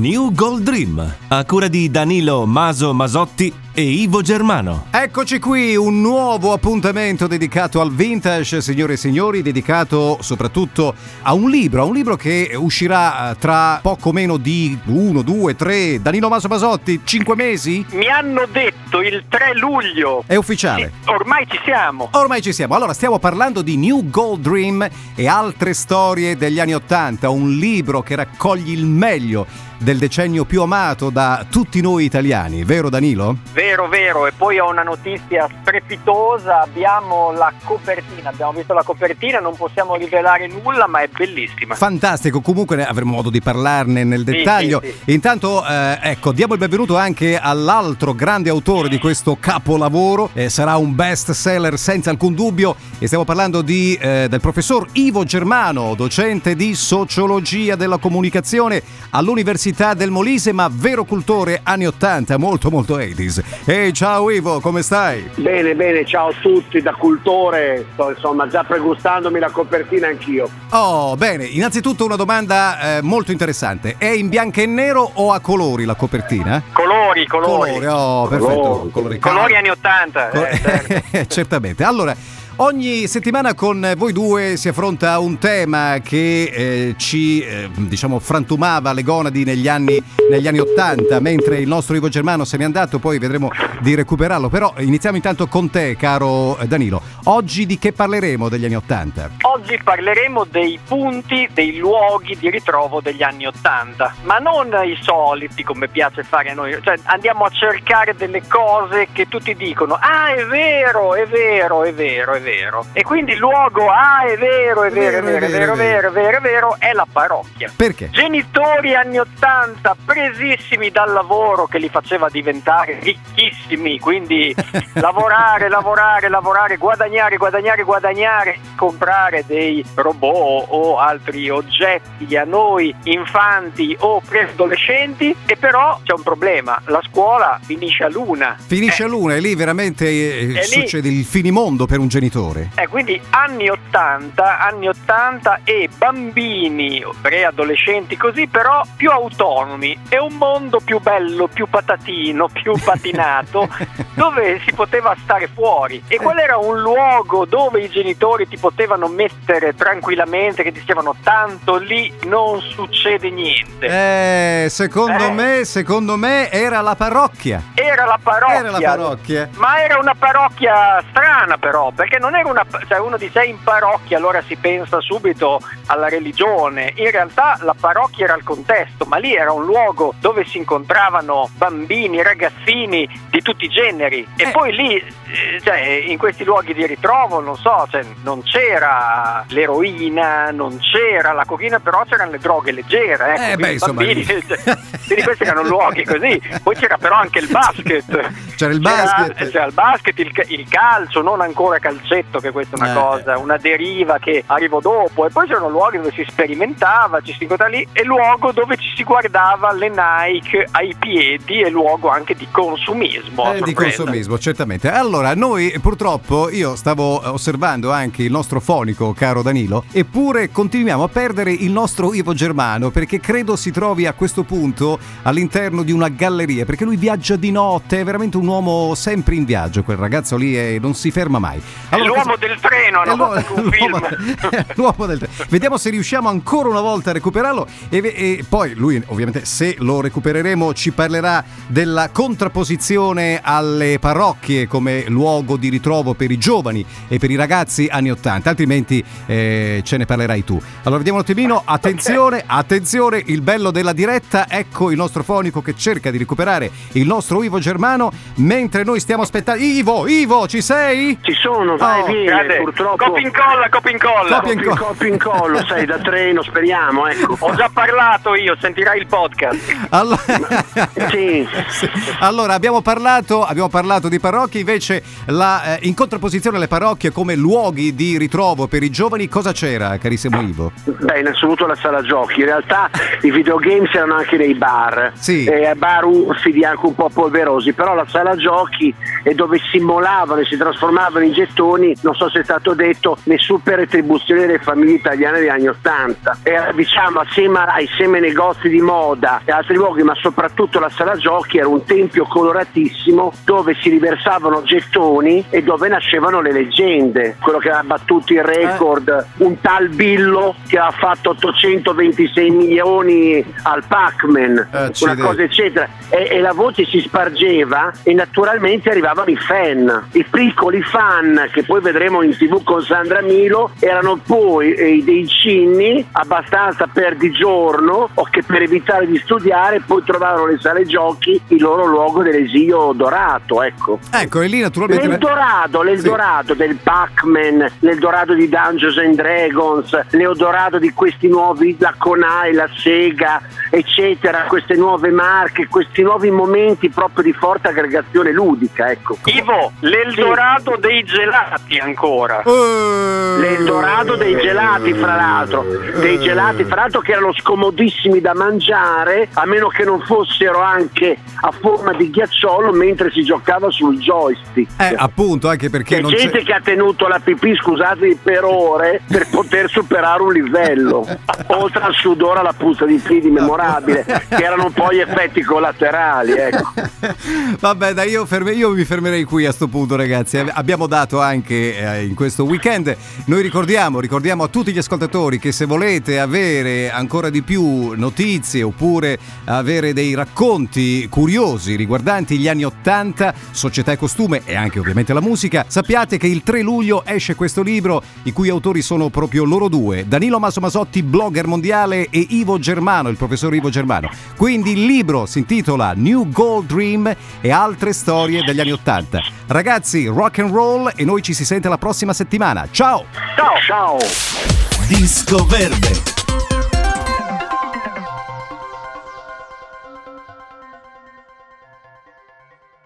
New Gold Dream, a cura di Danilo Maso Masotti e Ivo Germano. Eccoci qui, un nuovo appuntamento dedicato al vintage, signore e signori, dedicato soprattutto a un libro, a un libro che uscirà eh, tra poco meno di uno, due, tre, Danilo Maso Masotti, cinque mesi? Mi hanno detto il 3 luglio. È ufficiale. Sì, ormai ci siamo. Ormai ci siamo. Allora, stiamo parlando di New Gold Dream e altre storie degli anni Ottanta, un libro che raccoglie il meglio del decennio più amato da tutti noi italiani, vero Danilo? Vero, vero, e poi ho una notizia strepitosa, abbiamo la copertina, abbiamo visto la copertina, non possiamo rivelare nulla, ma è bellissima. Fantastico, comunque avremo modo di parlarne nel dettaglio. Sì, sì, Intanto, eh, ecco, diamo il benvenuto anche all'altro grande autore di questo capolavoro, eh, sarà un best seller senza alcun dubbio, e stiamo parlando di, eh, del professor Ivo Germano, docente di sociologia della comunicazione all'Università del Molise, ma vero cultore anni 80, molto molto 80s. Ehi, ciao Ivo, come stai? Bene, bene, ciao a tutti, da cultore, sto insomma già pregustandomi la copertina anch'io. Oh, bene, innanzitutto una domanda eh, molto interessante. È in bianco e nero o a colori la copertina? Colori, colori. Colori, oh, perfetto. Colori, Colori anni 80. Co- eh, certo. Certamente. Allora, ogni settimana con voi due si affronta un tema che eh, ci eh, diciamo frantumava le gonadi negli anni, negli anni 80, mentre il nostro Ivo Germano se n'è andato, poi vedremo di recuperarlo. Però iniziamo intanto con te, caro eh, Danilo. Oggi di che parleremo degli anni 80? Oggi parleremo dei punti, dei luoghi di ritrovo degli anni 80, ma non i soliti come piace fare a noi, cioè andiamo a cercare delle cose che tutti dicono, ah è vero, è vero, è vero, è vero. E quindi il luogo, ah è vero, è vero, è vero, è vero, è vero, è vero, è vero, è la parrocchia. Perché? Genitori anni 80 presissimi dal lavoro che li faceva diventare ricchissimi, quindi lavorare, lavorare, lavorare, guadagnare, guadagnare, guadagnare, comprare dei robot o altri oggetti a noi infanti o preadolescenti e però c'è un problema, la scuola finisce a luna. Finisce Eh, a luna e lì veramente eh, lì- succede il finimondo per un genitore. Eh, quindi anni 80, anni 80 e bambini, preadolescenti così, però più autonomi. È un mondo più bello, più patatino, più patinato, dove si poteva stare fuori. E qual era un luogo dove i genitori ti potevano mettere tranquillamente, che dicevano tanto lì non succede niente. Eh, secondo Eh. me, secondo me era la parrocchia. Era la parrocchia. Era la parrocchia. Ma era una parrocchia strana però, perché non era una... cioè uno dice in parrocchia allora si pensa subito alla religione, in realtà la parrocchia era il contesto, ma lì era un luogo dove si incontravano bambini, ragazzini di tutti i generi e Eh. poi lì, eh, cioè, in questi luoghi di ritrovo, non so, cioè, non c'era l'eroina, non c'era la cocaina, però c'erano le droghe leggere, ecco, Eh, beh, insomma, bambini, quindi questi erano luoghi così, poi c'era però anche il basket. C'era il C'era- basket. C'era il basket, il, il calcio, non ancora calcetto, che questa è una Eh. cosa, una deriva che arrivò dopo. E poi c'erano luoghi dove si sperimentava, ci si incontrava lì, e luogo dove ci si guardava le Nike ai piedi, e luogo anche di consumismo. Eh, di consumismo, certamente. Allora, noi purtroppo, io stavo osservando anche il nostro fonico, caro Danilo, eppure continuiamo a perdere il nostro Ivo Germano perché credo si trovi a questo punto all'interno di una galleria, perché lui viaggia di notte, è veramente un uomo sempre in viaggio, quel ragazzo lì e non si ferma mai. È l'uomo del treno, hanno l'uomo, l'uomo- l'uomo del treno. Vediamo se riusciamo ancora una volta a recuperarlo. E, e poi lui ovviamente se lo recupereremo ci parlerà della contrapposizione alle parrocchie come luogo di ritrovo per i giovani e per i ragazzi anni 80, altrimenti eh, ce ne parlerai tu. Allora vediamo un attimino, attenzione, attenzione, il bello della diretta, ecco il nostro fonico che cerca di recuperare il nostro Ivo Germano mentre noi stiamo aspettando... Ivo, Ivo, ci sei? Ci sono, vai, Oh, vieni, Guardate, purtroppo... Copia incolla, copia incolla. Copia Copia in copia in collo, sai, da treno, speriamo, ecco. Ho già parlato io, sentirai il podcast. Allora, Sì. Allora, abbiamo parlato, abbiamo parlato di parrocchie, invece la, eh, in contrapposizione alle parrocchie come luoghi di ritrovo per i giovani, cosa c'era, carissimo Ivo? Beh, innanzitutto la sala giochi. In realtà i videogames erano anche nei bar. Sì. Eh, bar uffidi anche un po' polverosi, però la sala sala giochi e dove si molavano e si trasformavano in gettoni, non so se è stato detto, le super retribuzioni delle famiglie italiane degli anni Ottanta. Era diciamo assieme ai semi negozi di moda e altri luoghi, ma soprattutto la sala giochi era un tempio coloratissimo dove si riversavano gettoni e dove nascevano le leggende. Quello che aveva battuto il record, eh. un tal Billo che ha fatto 826 milioni al Pac-Man, eh, una cosa eccetera. E, e la voce si spargeva e naturalmente arrivavano i fan, i piccoli fan che poi vedremo in tv con Sandra Milo, erano poi eh, dei cinni abbastanza per di giorno o che per evitare di studiare poi trovavano le sale giochi il loro luogo dell'esilio dorato, ecco. Ecco, e lì naturalmente... L'Eldorado, l'Eldorado sì. del Pac-Man, l'Eldorado di Dungeons and Dragons, l'Eldorado di questi nuovi, la Conai, la Sega, eccetera, queste nuove marche, questi nuovi momenti proprio di forte aggregazione ludica, ecco. Ivo, l'Eldorado sì. dei gelati ancora. Uh, L'Eldorado dei gelati, fra l'altro. Dei gelati, fra l'altro, che erano scomodissimi da mangiare, a meno che non fossero anche a forma di ghiacciolo mentre si giocava sul joystick. Eh, appunto, anche perché c'è non gente c'è... che ha tenuto la pipì, scusate, per ore per poter superare un livello. Oltre al sudore alla puzza di piedi memorabile, che erano poi effetti collaterali, ecco. Vabbè, dai, io, ferme, io, mi fermerei qui a questo punto, ragazzi. Abbiamo dato anche eh, in questo weekend. Noi ricordiamo, ricordiamo a tutti gli ascoltatori che se volete avere ancora di più notizie oppure avere dei racconti curiosi riguardanti gli anni 80, società e costume e anche ovviamente la musica, sappiate che il 3 luglio esce questo libro i cui autori sono proprio loro due, Danilo Maso Masotti, blogger mondiale e Ivo Germano, il professor Ivo Germano. Quindi il libro si intitola New Gold Dream e altre storie degli anni 80. Ragazzi, rock and roll e noi ci si sente la prossima settimana. Ciao! Ciao! Ciao! Disco Verde